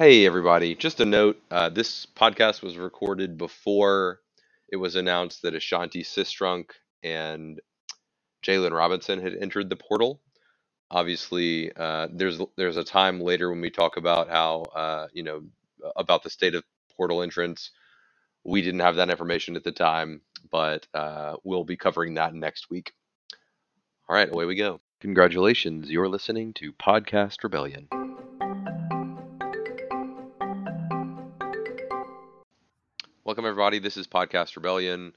Hey, everybody. Just a note uh, this podcast was recorded before it was announced that Ashanti Sistrunk and Jalen Robinson had entered the portal. Obviously, uh, there's there's a time later when we talk about how uh, you know about the state of portal entrance. We didn't have that information at the time, but uh, we'll be covering that next week. All right, away we go. Congratulations, you're listening to Podcast Rebellion. Welcome, everybody. This is Podcast Rebellion.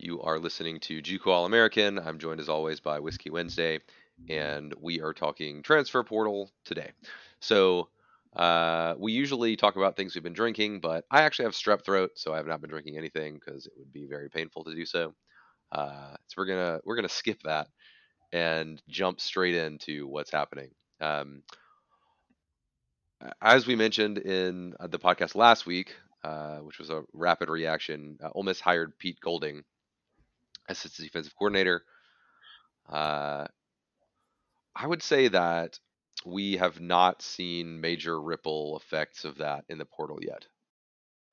You are listening to JUCO All American. I'm joined as always by Whiskey Wednesday, and we are talking transfer portal today. So, uh, we usually talk about things we've been drinking, but I actually have strep throat, so I have not been drinking anything because it would be very painful to do so. Uh, so we're gonna we're gonna skip that and jump straight into what's happening. Um, as we mentioned in uh, the podcast last week, uh, which was a rapid reaction. Uh, Ole Miss hired Pete Golding as its defensive coordinator. Uh, I would say that we have not seen major ripple effects of that in the portal yet.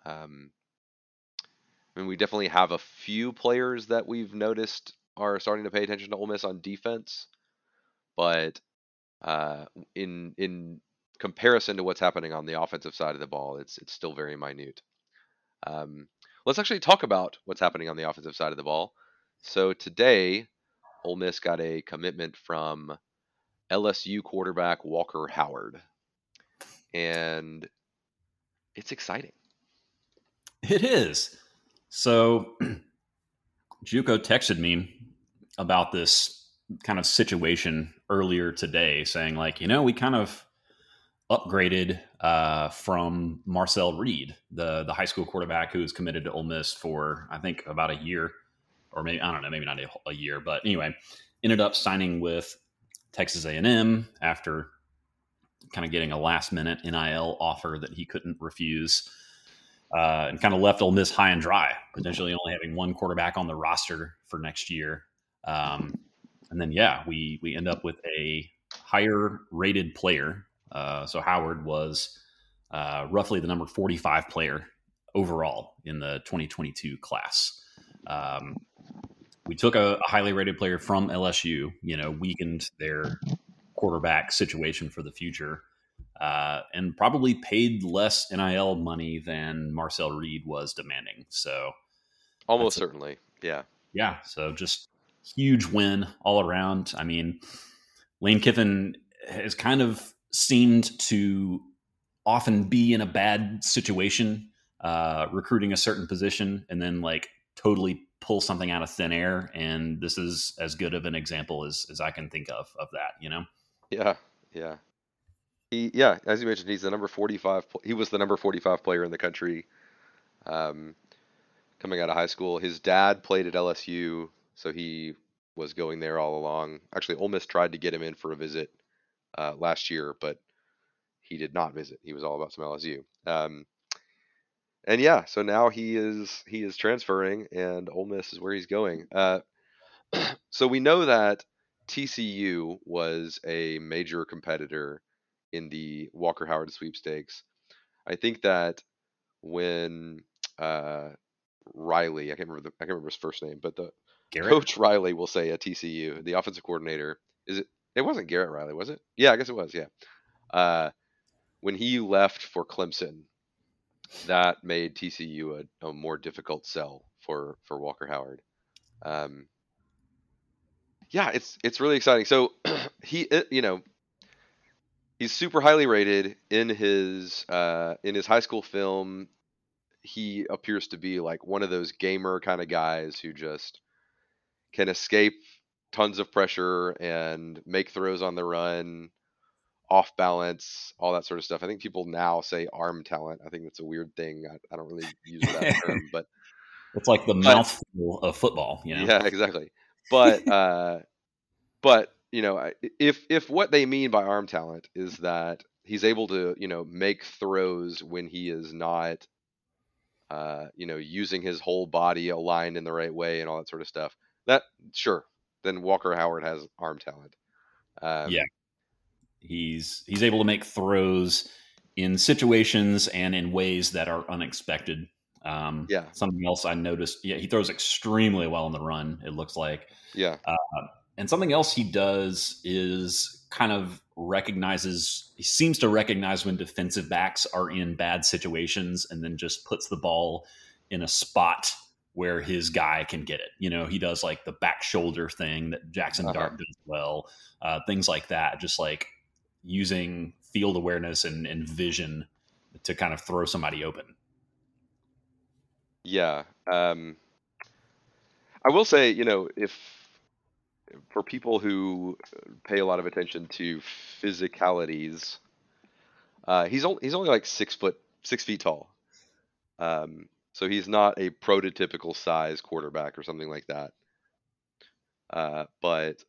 Um, I mean, we definitely have a few players that we've noticed are starting to pay attention to Ole Miss on defense, but uh, in in comparison to what's happening on the offensive side of the ball, it's it's still very minute. Um, let's actually talk about what's happening on the offensive side of the ball. So today, Ole Miss got a commitment from LSU quarterback Walker Howard, and it's exciting. It is. So, Juco texted me about this kind of situation earlier today, saying like, you know, we kind of upgraded uh, from Marcel Reed, the the high school quarterback who was committed to Ole Miss for I think about a year, or maybe I don't know, maybe not a, a year, but anyway, ended up signing with Texas A and M after kind of getting a last minute NIL offer that he couldn't refuse. Uh, and kind of left Ole Miss high and dry, potentially only having one quarterback on the roster for next year. Um, and then, yeah, we we end up with a higher rated player uh, so Howard was uh, roughly the number 45 player overall in the 2022 class. Um, we took a, a, highly rated player from LSU, you know, weakened their quarterback situation for the future, uh, and probably paid less NIL money than Marcel Reed was demanding. So, almost certainly, yeah, yeah. So just huge win all around. I mean, Lane Kiffin has kind of seemed to often be in a bad situation, uh, recruiting a certain position, and then like totally pull something out of thin air. And this is as good of an example as as I can think of of that. You know? Yeah, yeah. He, yeah, as you mentioned, he's the number forty-five. He was the number forty-five player in the country, um, coming out of high school. His dad played at LSU, so he was going there all along. Actually, Ole Miss tried to get him in for a visit uh, last year, but he did not visit. He was all about some LSU. Um, and yeah, so now he is he is transferring, and Ole Miss is where he's going. Uh, so we know that TCU was a major competitor in the Walker Howard sweepstakes. I think that when uh, Riley, I can't remember the, I can't remember his first name, but the Garrett? coach Riley will say at TCU, the offensive coordinator, is it it wasn't Garrett Riley, was it? Yeah, I guess it was. Yeah. Uh, when he left for Clemson, that made TCU a, a more difficult sell for for Walker Howard. Um, yeah, it's it's really exciting. So he, you know, he's super highly rated in his uh, in his high school film. He appears to be like one of those gamer kind of guys who just can escape tons of pressure and make throws on the run, off balance, all that sort of stuff. I think people now say arm talent. I think that's a weird thing. I, I don't really use that term, but it's like the mouthful of football. You know? Yeah, exactly. But uh, but you know, if if what they mean by arm talent is that he's able to you know make throws when he is not uh, you know using his whole body aligned in the right way and all that sort of stuff that sure then Walker Howard has arm talent. Um, yeah, he's he's able to make throws in situations and in ways that are unexpected. Um, Yeah. Something else I noticed, yeah, he throws extremely well on the run. It looks like, Yeah. uh, and something else he does is kind of recognizes. He seems to recognize when defensive backs are in bad situations, and then just puts the ball in a spot where his guy can get it. You know, he does like the back shoulder thing that Jackson Uh-huh. Dart does well, uh, things like that. Just like using field awareness and, and vision to kind of throw somebody open. Yeah. Um, I will say, you know, if for people who pay a lot of attention to physicalities, uh, he's only he's only like six foot six feet tall. Um, so he's not a prototypical size quarterback or something like that. Uh, but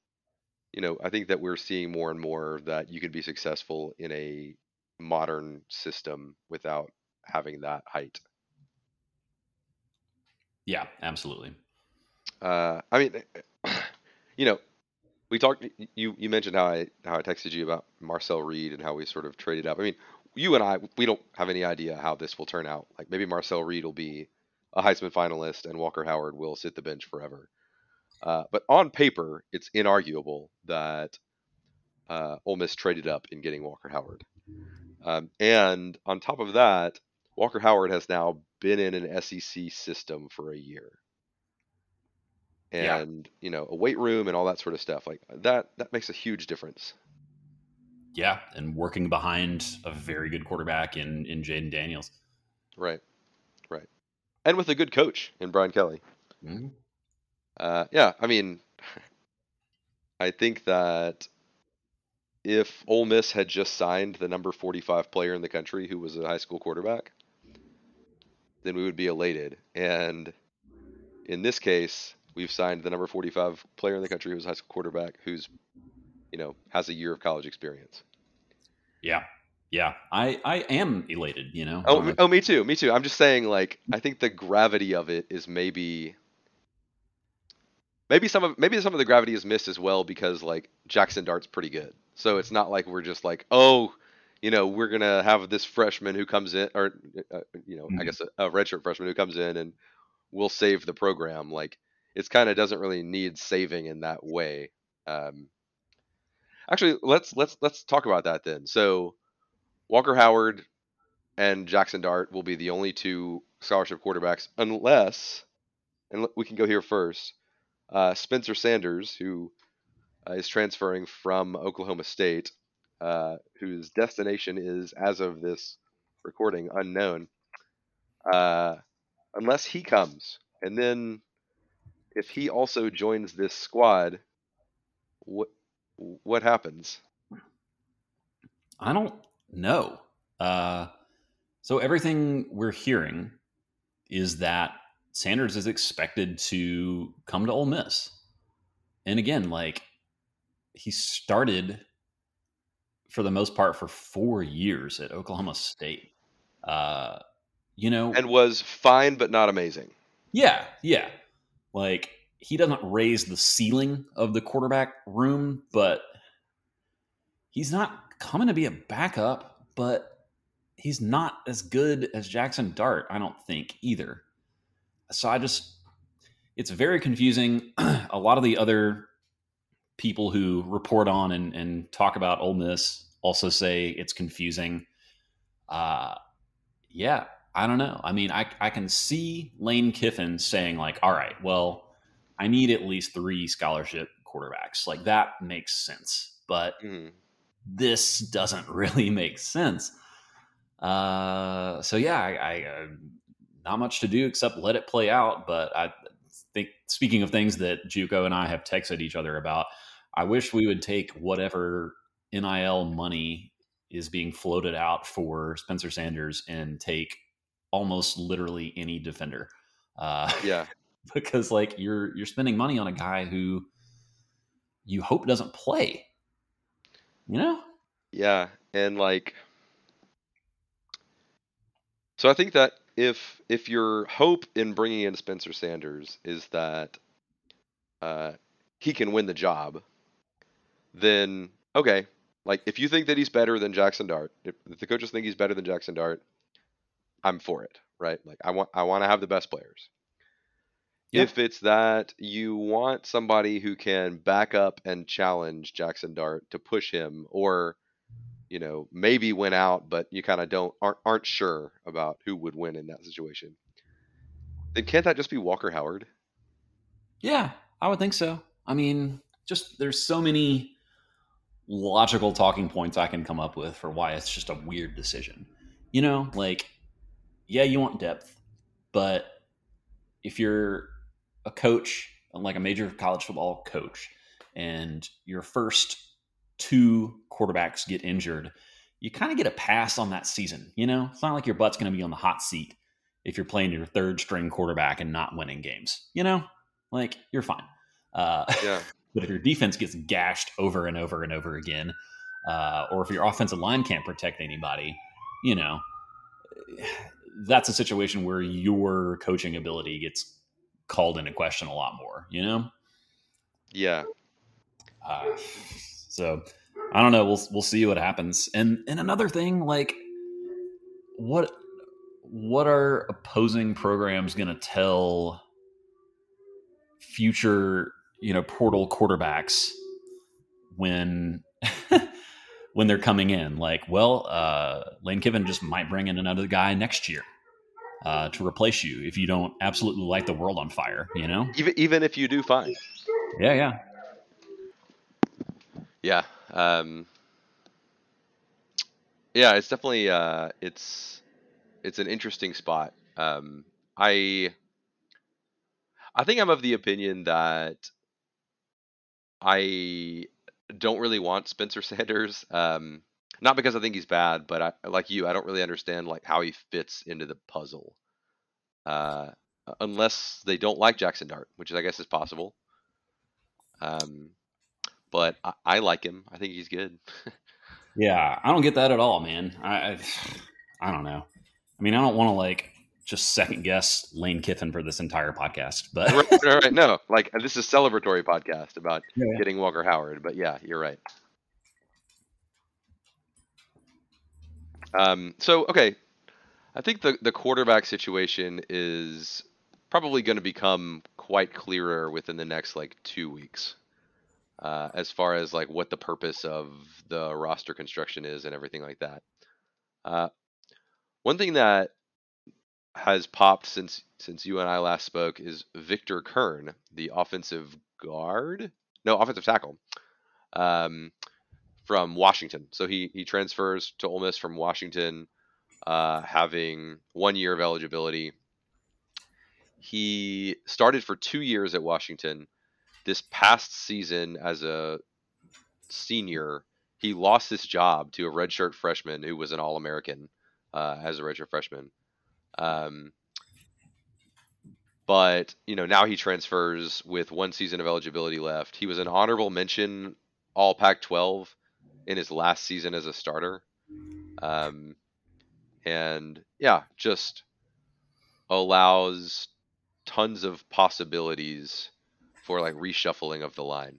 you know, I think that we're seeing more and more that you can be successful in a modern system without having that height. Yeah, absolutely. Uh, I mean, you know, we talked. You you mentioned how I how I texted you about Marcel Reed and how we sort of traded up. I mean, you and I we don't have any idea how this will turn out. Like maybe Marcel Reed will be a Heisman finalist and Walker Howard will sit the bench forever. Uh, but on paper, it's inarguable that uh, Ole Miss traded up in getting Walker Howard. Um, and on top of that, Walker Howard has now been in an SEC system for a year Yeah. and you know a weight room and all that sort of stuff like that that makes a huge difference Yeah, and working behind a very good quarterback in in Jayden Daniels. right right and with a good coach in brian kelly Mhm. uh, yeah i mean i think that if Ole Miss had just signed the number 45 player in the country who was a high school quarterback then we would be elated and in this case we've signed the number 45 player in the country who's a high school quarterback who's you know has a year of college experience Yeah, yeah. I I am elated. You know. Oh, Uh, me- oh, me too. Me too. I'm just saying, like, I think the gravity of it is maybe, maybe some of maybe some of the gravity is missed as well because like Jackson Dart's pretty good. So it's not like we're just like, oh, you know, we're gonna have this freshman who comes in, or uh, you know, I Mhm. guess a, a redshirt freshman who comes in and will save the program. Like, it's kind of doesn't really need saving in that way. Um, actually, let's let's let's talk about that then. So, Walker Howard and Jackson Dart will be the only two scholarship quarterbacks, unless, and we can go here first. Uh, Spencer Sanders, who uh, is transferring from Oklahoma State, uh, whose destination is, as of this recording, unknown. Uh, unless he comes, and then if he also joins this squad, what what happens? I don't know. Uh, so everything we're hearing is that Sanders is expected to come to Ole Miss, and again, like he started for the most part for four years at Oklahoma State. Uh, you know, And was fine, but not amazing. Yeah, yeah. Like he doesn't raise the ceiling of the quarterback room, but he's not coming to be a backup, but he's not as good as Jackson Dart, I don't think either. So I just it's very confusing. a lot of the other people who report on and, and talk about Ole Miss also say it's confusing. Uh yeah, I don't know. I mean, I I can see Lane Kiffin saying like, "All right, well, I need at least three scholarship quarterbacks." Like that makes sense, but Mhm. this doesn't really make sense. Uh, so yeah, I, I uh, not much to do except let it play out. But I think speaking of things that JUCO and I have texted each other about, I wish we would take whatever NIL money is being floated out for Spencer Sanders and take almost literally any defender. Uh, Yeah. because like you're you're spending money on a guy who you hope doesn't play. You know? Yeah, and like so I think that if if your hope in bringing in Spencer Sanders is that uh, he can win the job, then okay, Like if you think that he's better than Jackson Dart, if, the coaches think he's better than Jackson Dart, I'm for it, right? Like I want I want to have the best players. If it's that you want somebody who can back up and challenge Jackson Dart to push him, or you know maybe win out, but you kind of don't aren't aren't sure about who would win in that situation, then can't that just be Walker Howard? Yeah, I would think so. I mean, just there's so many logical talking points I can come up with for why it's just a weird decision. You know, like, yeah, you want depth, but if you're a coach, like a major college football coach, and your first two quarterbacks get injured, you kind of get a pass on that season. You know, it's not like your butt's going to be on the hot seat if you're playing your third string quarterback and not winning games. You know, like you're fine. Uh, Yeah. but if your defense gets gashed over and over and over again, uh, or if your offensive line can't protect anybody, you know, that's a situation where your coaching ability gets called into question a lot more. You know. Yeah. Uh, so I don't know. We'll we'll see what happens. And and another thing, like what what are opposing programs going to tell future you know portal quarterbacks when when they're coming in? Like, well, uh, Lane Kiffin just might bring in another guy next year. Uh, to replace you if you don't absolutely light the world on fire, you know? Even even if you do fine. Yeah, yeah. Yeah. Um, yeah, it's definitely uh, it's it's an interesting spot. Um, I I think I'm of the opinion that I don't really want Spencer Sanders. Um, not because I think he's bad, but I, like you, I don't really understand like how he fits into the puzzle. Uh, unless they don't like Jackson Dart, which I guess is possible. Um, but I, I like him. I think he's good. Yeah, I don't get that at all, man. I, I, I don't know. I mean, I don't want to like just second guess Lane Kiffin for this entire podcast, but right, right, right. No, like this is celebratory podcast about Yeah, yeah. getting Walker Howard. But yeah, you're right. Um, so okay, I think the the quarterback situation is probably going to become quite clearer within the next like two weeks, uh, as far as like what the purpose of the roster construction is and everything like that. Uh, one thing that has popped since since you and I last spoke is Victor Curne, the offensive guard, no offensive tackle, um, from Washington. So he he transfers to Ole Miss from Washington, uh, having one year of eligibility. He started for two years at Washington. This past season, as a senior, he lost his job to a redshirt freshman who was an All American uh, as a redshirt freshman. Um, but you know now he transfers with one season of eligibility left. He was an honorable mention All Pac-12 in his last season as a starter, um, and yeah, just allows tons of possibilities for like reshuffling of the line.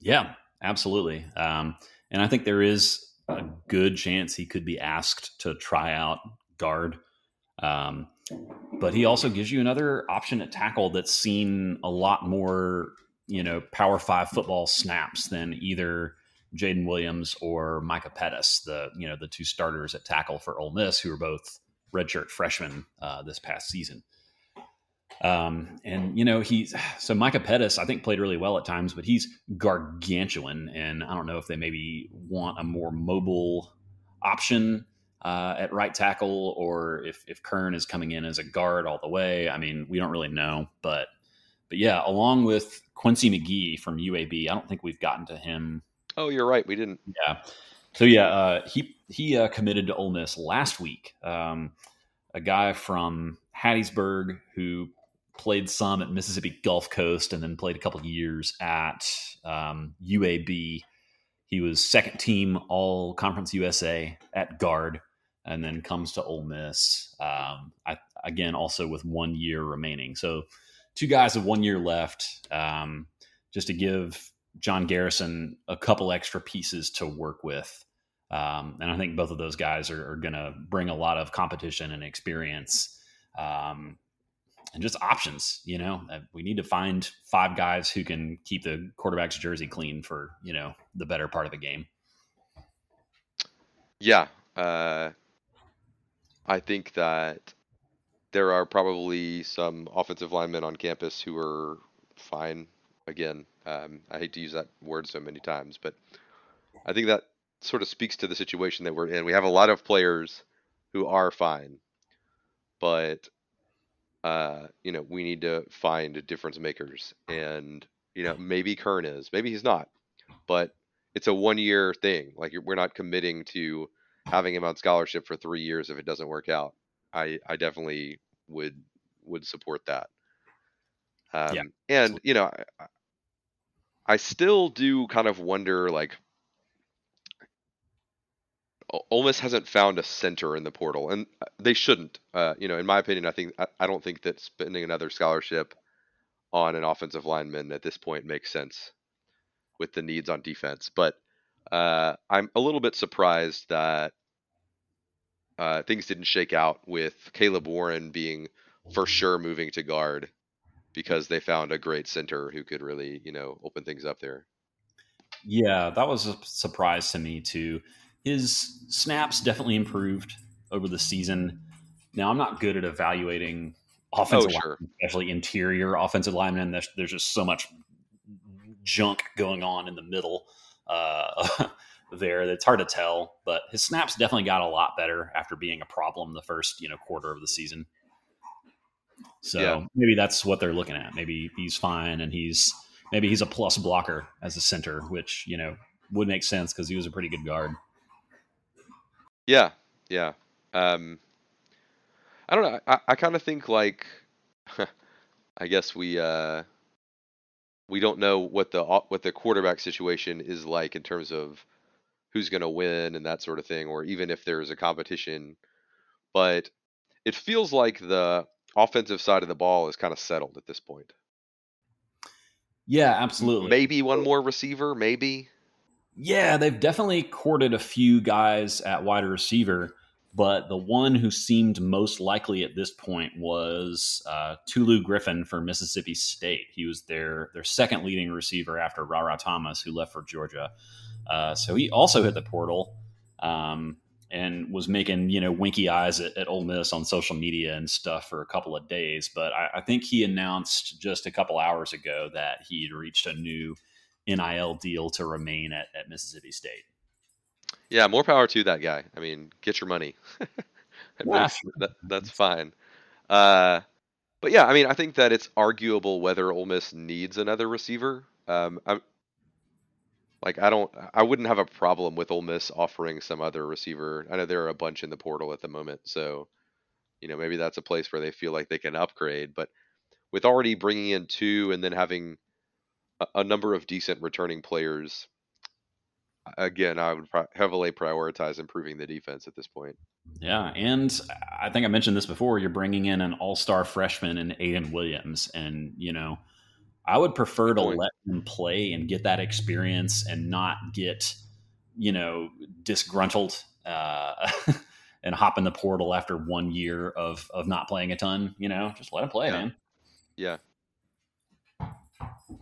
yeah, absolutely. Um, and I think there is a good chance he could be asked to try out guard. Um, but he also gives you another option at tackle that's seen a lot more, you know, Power Five football snaps than either Jayden Williams or Micah Pettus, the you know the two starters at tackle for Ole Miss, who are both redshirt freshmen uh, this past season. Um, and you know he's so Micah Pettus, I think played really well at times, but he's gargantuan, and I don't know if they maybe want a more mobile option uh, at right tackle, or if if Curne is coming in as a guard all the way. I mean, we don't really know, but but yeah, along with Quincy McGee from UAB, I don't think we've gotten to him Oh, you're right. We didn't. yeah. So yeah, uh, he he uh, committed to Ole Miss last week. Um, a guy from Hattiesburg who played some at Mississippi Gulf Coast and then played a couple years at um, UAB. He was second team All Conference USA at guard, and then comes to Ole Miss. Um, I, again, also with one year remaining. So two guys with one year left. Um, just to give John Garrison a couple extra pieces to work with. Um, and I think both of those guys are, are going to bring a lot of competition and experience um, and just options. You know, uh, we need to find five guys who can keep the quarterback's jersey clean for, you know, the better part of the game. Yeah. Uh, I think that there are probably some offensive linemen on campus who are fine. Again, um, I hate to use that word so many times, but I think that sort of speaks to the situation that we're in. We have a lot of players who are fine, but uh, you know, we need to find difference makers. And you know, maybe Curne is, maybe he's not, but it's a one year thing. Like we're not committing to having him on scholarship for three years if it doesn't work out. I I definitely would would support that. Um, yeah, and you know, I, I still do kind of wonder like Ole Miss hasn't found a center in the portal, and uh, they shouldn't. Uh, you know, in my opinion, I think I, I, don't think that spending another scholarship on an offensive lineman at this point makes sense with the needs on defense. But uh, I'm a little bit surprised that uh, things didn't shake out with Caleb Warren being for sure moving to guard because they found a great center who could really, you know, open things up there. Yeah, that was a surprise to me too his snaps definitely improved over the season. Now, I'm not good at evaluating offensive, oh, sure. especially interior offensive linemen. There's, there's, just so much junk going on in the middle uh, there that it's hard to tell. But his snaps definitely got a lot better after being a problem the first you know quarter of the season. So yeah. maybe that's what they're looking at. Maybe he's fine and he's maybe he's a plus blocker as a center, which you know would make sense because he was a pretty good guard. Yeah, yeah. Um, I don't know. I, I kind of think like, I guess we uh, we don't know what the what the quarterback situation is like in terms of who's going to win and that sort of thing, or even if there's a competition. But it feels like the offensive side of the ball is kind of settled at this point. Yeah, absolutely. Maybe one more receiver, maybe. Yeah, they've definitely courted a few guys at wide receiver, but the one who seemed most likely at this point was uh, Tulu Griffin for Mississippi State. He was their their second leading receiver after Rara Thomas, who left for Georgia. Uh, so he also hit the portal um, and was making you know winky eyes at, at Ole Miss on social media and stuff for a couple of days. But I, I think he announced just a couple hours ago that he'd reached a new NIL deal to remain at, at Mississippi State. Yeah, more power to that guy. I mean, get your money. yeah. that, that's fine. Uh, but yeah, I mean, I think that it's arguable whether Ole Miss needs another receiver. Um, I'm, like, I don't, I wouldn't have a problem with Ole Miss offering some other receiver. I know there are a bunch in the portal at the moment, so you know maybe that's a place where they feel like they can upgrade. But with already bringing in two and then having a number of decent returning players. Again, I would pro- heavily prioritize improving the defense at this point. Yeah, and I think I mentioned this before. You're bringing in an all-star freshman in Ayden Williams, and you know, I would prefer to let them play and get that experience, and not get you know disgruntled uh, and hop in the portal after one year of of not playing a ton. You know, just let them play, yeah. man. Yeah,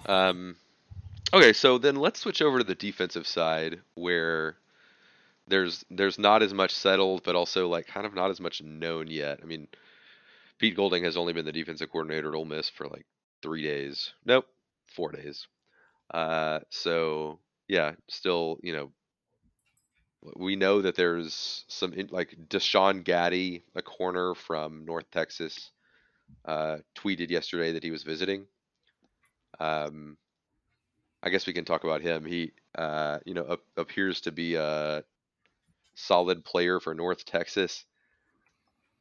um, okay, so then let's switch over to the defensive side where there's there's not as much settled, but also like kind of not as much known yet. I mean, Pete Golding has only been the defensive coordinator at Ole Miss for like three days. Nope, four days. Uh, so yeah, still you know we know that there's some like Deshaun Gaddie, a corner from North Texas, uh, tweeted yesterday that he was visiting. Um, I guess we can talk about him. He, uh, you know, appears to be a solid player for North Texas.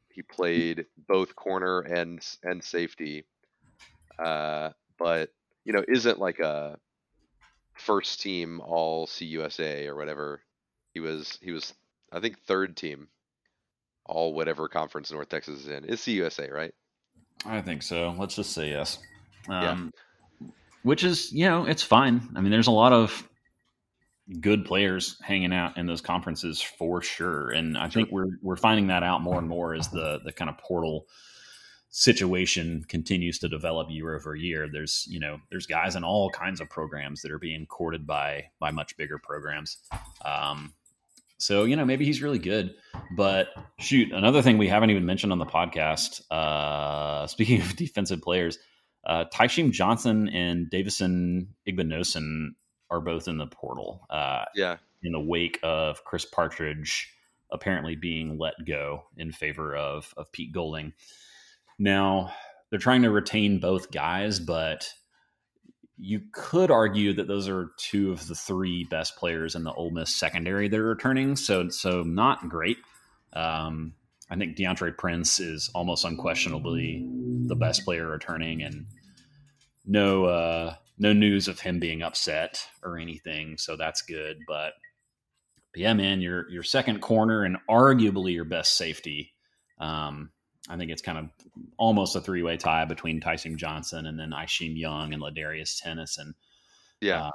He played both corner and and safety, uh, but you know, isn't like a first team All CUSA or whatever. He was he was I think third team All whatever conference North Texas is in. Is CUSA right? I think so. Let's just say yes. Um, which is you know it's fine. I mean, there's a lot of good players hanging out in those conferences for sure, and I think we're we're finding that out more and more as the the kind of portal situation continues to develop year over year. There's you know there's guys in all kinds of programs that are being courted by by much bigger programs. Um, so you know maybe he's really good, but shoot, another thing we haven't even mentioned on the podcast. Uh, speaking of defensive players, uh, Tysheem Johnson and Davison Igbinosun are both in the portal. Uh, yeah. In the wake of Chris Partridge apparently being let go in favor of of Pete Golding. Now they're trying to retain both guys, but you could argue that those are two of the three best players in the Ole Miss secondary that are returning. So so not great. Um, I think Deantre Prince is almost unquestionably the best player returning, and no uh, no news of him being upset or anything. So that's good. But, but yeah, man, your your second corner and arguably your best safety. Um, I think it's kind of almost a three way tie between Tysheem Johnson and then Isheem Young and Ladarius Tennison. Yeah. Uh,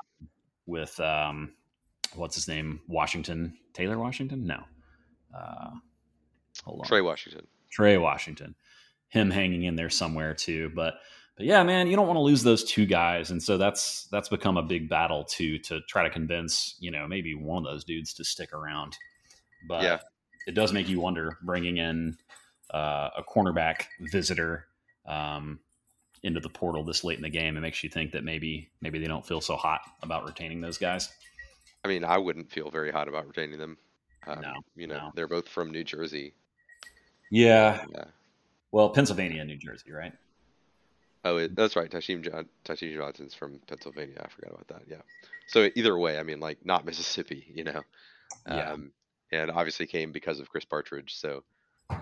with um, what's his name? Washington Taylor Washington? No. Uh, hold on. Trey Washington. Trey Washington. Him hanging in there somewhere too, but but yeah, man, you don't want to lose those two guys, and so that's that's become a big battle to to try to convince you know maybe one of those dudes to stick around. But yeah. it does make you wonder bringing in uh, a cornerback visitor um, into the portal this late in the game. It makes you think that maybe maybe they don't feel so hot about retaining those guys. I mean, I wouldn't feel very hot about retaining them. Um, no, you know, no. they're both from New Jersey. Yeah. yeah. Well, Pennsylvania New Jersey, right? Oh, it, that's right. Tysheem, John, Tysheem Johnson's from Pennsylvania. I forgot about that. Yeah. So either way, I mean, like not Mississippi, you know. Yeah. Um, and obviously came because of Chris Partridge. So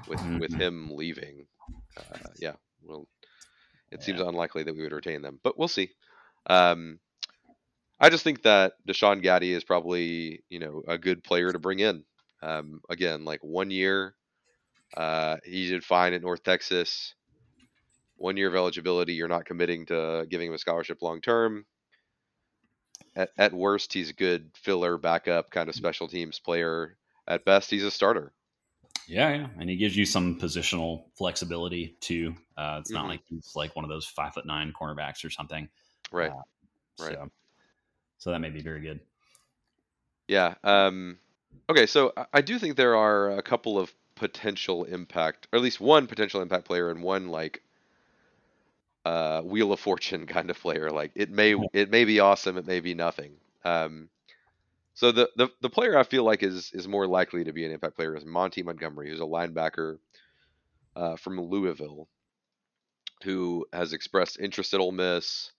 with mm-hmm. with him leaving, uh, yeah, well, it yeah. seems unlikely that we would retain them, but we'll see. Um, I just think that Deshaun Gaddie is probably you know a good player to bring in. Um, again, like one year, uh, he did fine at North Texas one year of eligibility. You're not committing to giving him a scholarship long term. At, at worst, he's a good filler, backup, kind of special teams player. At best, he's a starter. Yeah, yeah, and he gives you some positional flexibility too. Uh, it's mm-hmm. not like he's like one of those five foot nine cornerbacks or something. Right. Uh, right. So, so, that may be very good. Yeah. Um, okay, so I do think there are a couple of potential impact, or at least one potential impact player and one like uh, Wheel of Fortune kind of player. Like it may it may be awesome, it may be nothing. Um, so the, the the player I feel like is is more likely to be an impact player is Monty Montgomery, who's a linebacker uh, from Louisville, who has expressed interest at Ole Miss,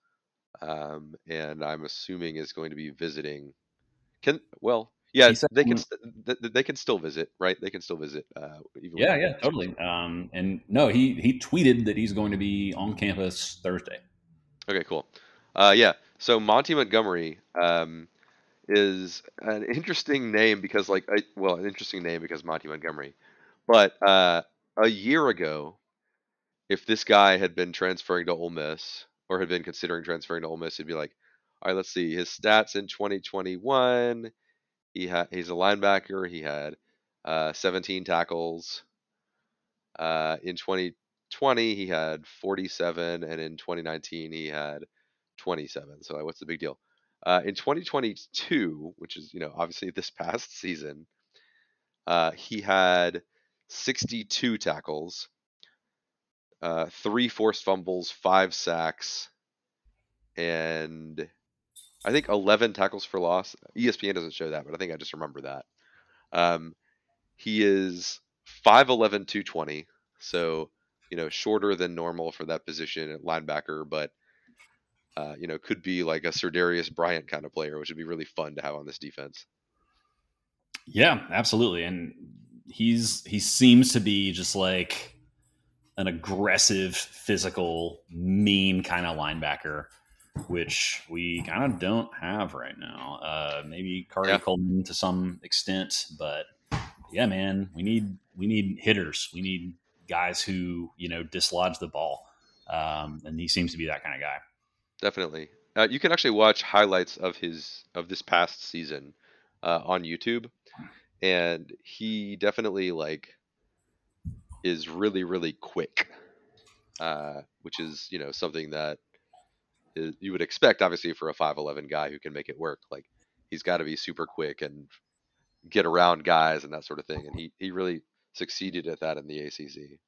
um, and I'm assuming is going to be visiting. Can well, yeah, said, they can they can still visit, right? They can still visit. Uh, yeah, yeah, totally. Um, and no, he he tweeted that he's going to be on campus Thursday. Okay, cool. Uh, yeah, so Monty Montgomery um, is an interesting name because, like, I, well, an interesting name because Monty Montgomery. But uh, a year ago, if this guy had been transferring to Ole Miss or had been considering transferring to Ole Miss, he'd be like, all right, let's see his stats in 2021 he had he's a linebacker. He had uh, 17 tackles. Uh, in 2020, he had 47, and in 2019, he had 27. So what's the big deal? Uh, in 2022, which is you know obviously this past season, uh, he had 62 tackles, uh, three forced fumbles, five sacks, and I think 11 tackles for loss. ESPN doesn't show that, but I think I just remember that. Um, he is 5'11, 220. So, you know, shorter than normal for that position at linebacker, but, uh, you know, could be like a Serdarius Bryant kind of player, which would be really fun to have on this defense. Yeah, absolutely. And he's, he seems to be just like an aggressive, physical, mean kind of linebacker which we kind of don't have right now. Uh, maybe Khari yeah. Coleman to some extent, but yeah, man, we need we need hitters. We need guys who you know dislodge the ball, um, and he seems to be that kind of guy. Definitely. Uh, you can actually watch highlights of his of this past season uh, on YouTube, and he definitely like is really really quick, uh, which is you know something that is, you would expect obviously for a five eleven guy who can make it work. Like he's got to be super quick and get around guys and that sort of thing, and he he really succeeded at that in the ACC.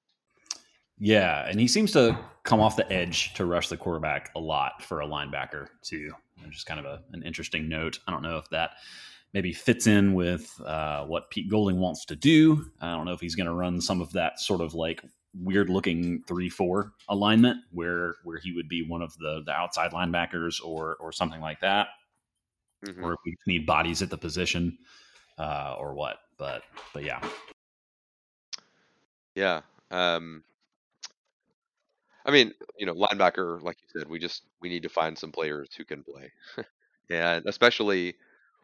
Yeah, and he seems to come off the edge to rush the quarterback a lot for a linebacker too. Just kind of a, an interesting note. I don't know if that maybe fits in with uh, what Pete Golding wants to do. I don't know if he's going to run some of that sort of like weird looking three four alignment where where he would be one of the the outside linebackers or or something like that, mm-hmm. or if we need bodies at the position uh, or what. But but yeah, yeah. Um, I mean, you know, linebacker, like you said, we just we need to find some players who can play, and especially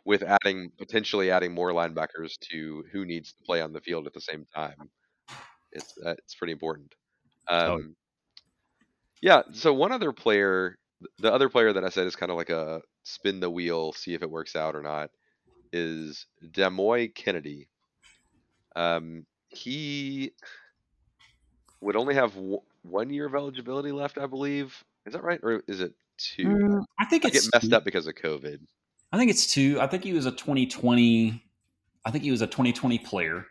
with adding potentially adding more linebackers to who needs to play on the field at the same time. It's uh, it's pretty important. Oh. Um, oh. Yeah. So one other player, the other player that I said is kind of like a spin the wheel, see if it works out or not, is Demoy Kennedy. Um, he would only have one year of eligibility left, I believe. Is that right, or is it two? Mm, I think I it's get messed two. up because of COVID. I think it's two. I think he was a 2020. I think he was a 2020 player,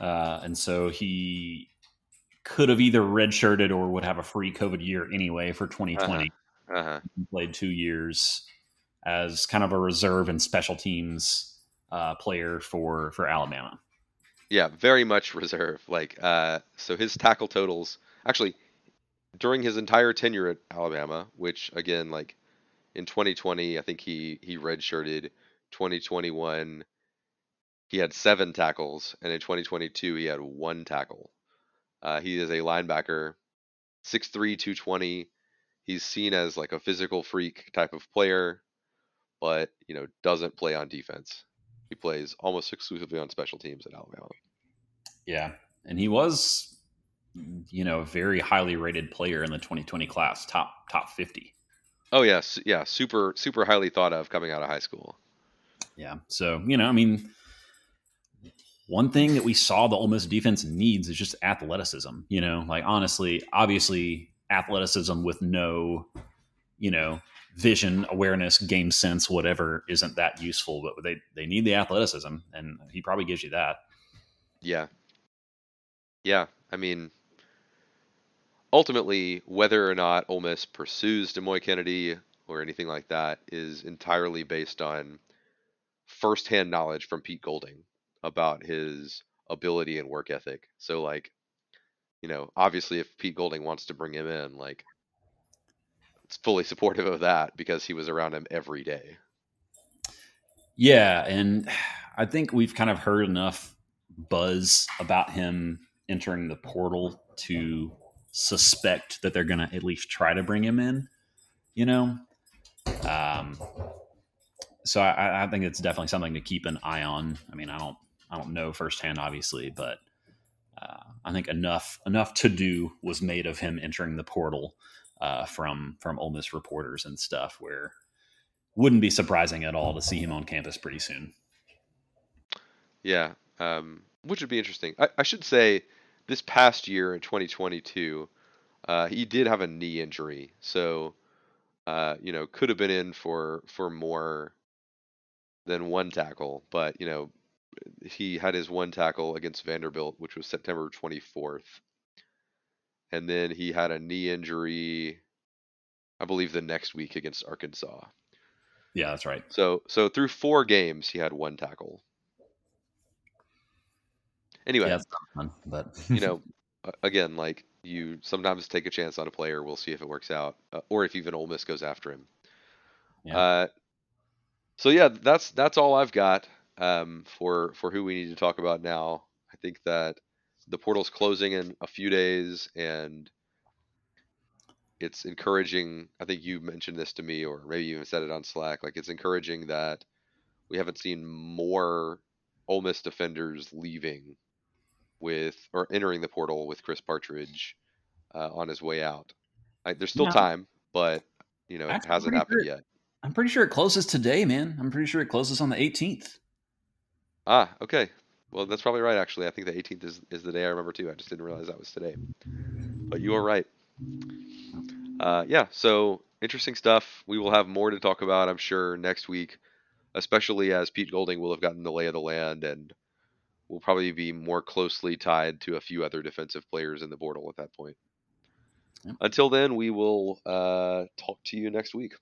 uh, and so he could have either redshirted or would have a free COVID year anyway for 2020. Uh-huh. Uh-huh. He played two years as kind of a reserve and special teams uh, player for for Alabama. Yeah, very much reserve. Like, uh, so his tackle totals actually during his entire tenure at Alabama, which again, like in 2020, I think he he redshirted. 2021, he had seven tackles, and in 2022, he had one tackle. Uh, he is a linebacker, 6'3", 220. He's seen as like a physical freak type of player, but you know doesn't play on defense. He plays almost exclusively on special teams at Alabama. Yeah, and he was, you know, very highly rated player in the 2020 class, top top 50. Oh yes, yeah, super super highly thought of coming out of high school. Yeah, so you know, I mean, one thing that we saw the Ole Miss defense needs is just athleticism. You know, like honestly, obviously, athleticism with no, you know, vision, awareness, game sense, whatever, isn't that useful. But they they need the athleticism, and he probably gives you that. Yeah, yeah. I mean, ultimately, whether or not Ole Miss pursues Demoy Kennedy or anything like that is entirely based on firsthand knowledge from Pete Golding about his ability and work ethic. So, like, you know, obviously, if Pete Golding wants to bring him in, like, it's fully supportive of that because he was around him every day. Yeah, and I think we've kind of heard enough buzz about him entering the portal to suspect that they're going to at least try to bring him in, you know? Um, so I, I, think it's definitely something to keep an eye on. I mean, I don't, I don't know firsthand, obviously, but uh, I think enough, enough to do was made of him entering the portal uh, from from Ole Miss reporters and stuff, where wouldn't be surprising at all to see him on campus pretty soon. Yeah, um, which would be interesting. I, I should say this past year in 2022, uh, he did have a knee injury, so uh, you know could have been in for for more than one tackle, but you know he had his one tackle against Vanderbilt, which was September 24th, and then he had a knee injury, I believe, the next week against Arkansas. Yeah, that's right. So so through four games, he had one tackle. Anyway, yeah, fun, but you know, again, like you sometimes take a chance on a player. We'll see if it works out, uh, or if even Ole Miss goes after him. Yeah. Uh, so yeah, that's that's all I've got um, for for who we need to talk about now. I think that the portal's closing in a few days, and it's encouraging. I think you mentioned this to me, or maybe you even said it on Slack. Like it's encouraging that we haven't seen more Ole Miss defenders leaving with or entering the portal with Chris Partridge uh, on his way out. Like, there's still time, but you know, it hasn't happened good. yet. I'm pretty sure it closes today, man. I'm pretty sure it closes on the 18th. Ah, okay. Well, that's probably right. Actually, I think the 18th is is the day I remember too. I just didn't realize that was today. But you are right. Uh, yeah. So interesting stuff. We will have more to talk about, I'm sure, next week, especially as Pete Golding will have gotten the lay of the land and will probably be more closely tied to a few other defensive players in the portal at that point. Yep. Until then, we will uh, talk to you next week.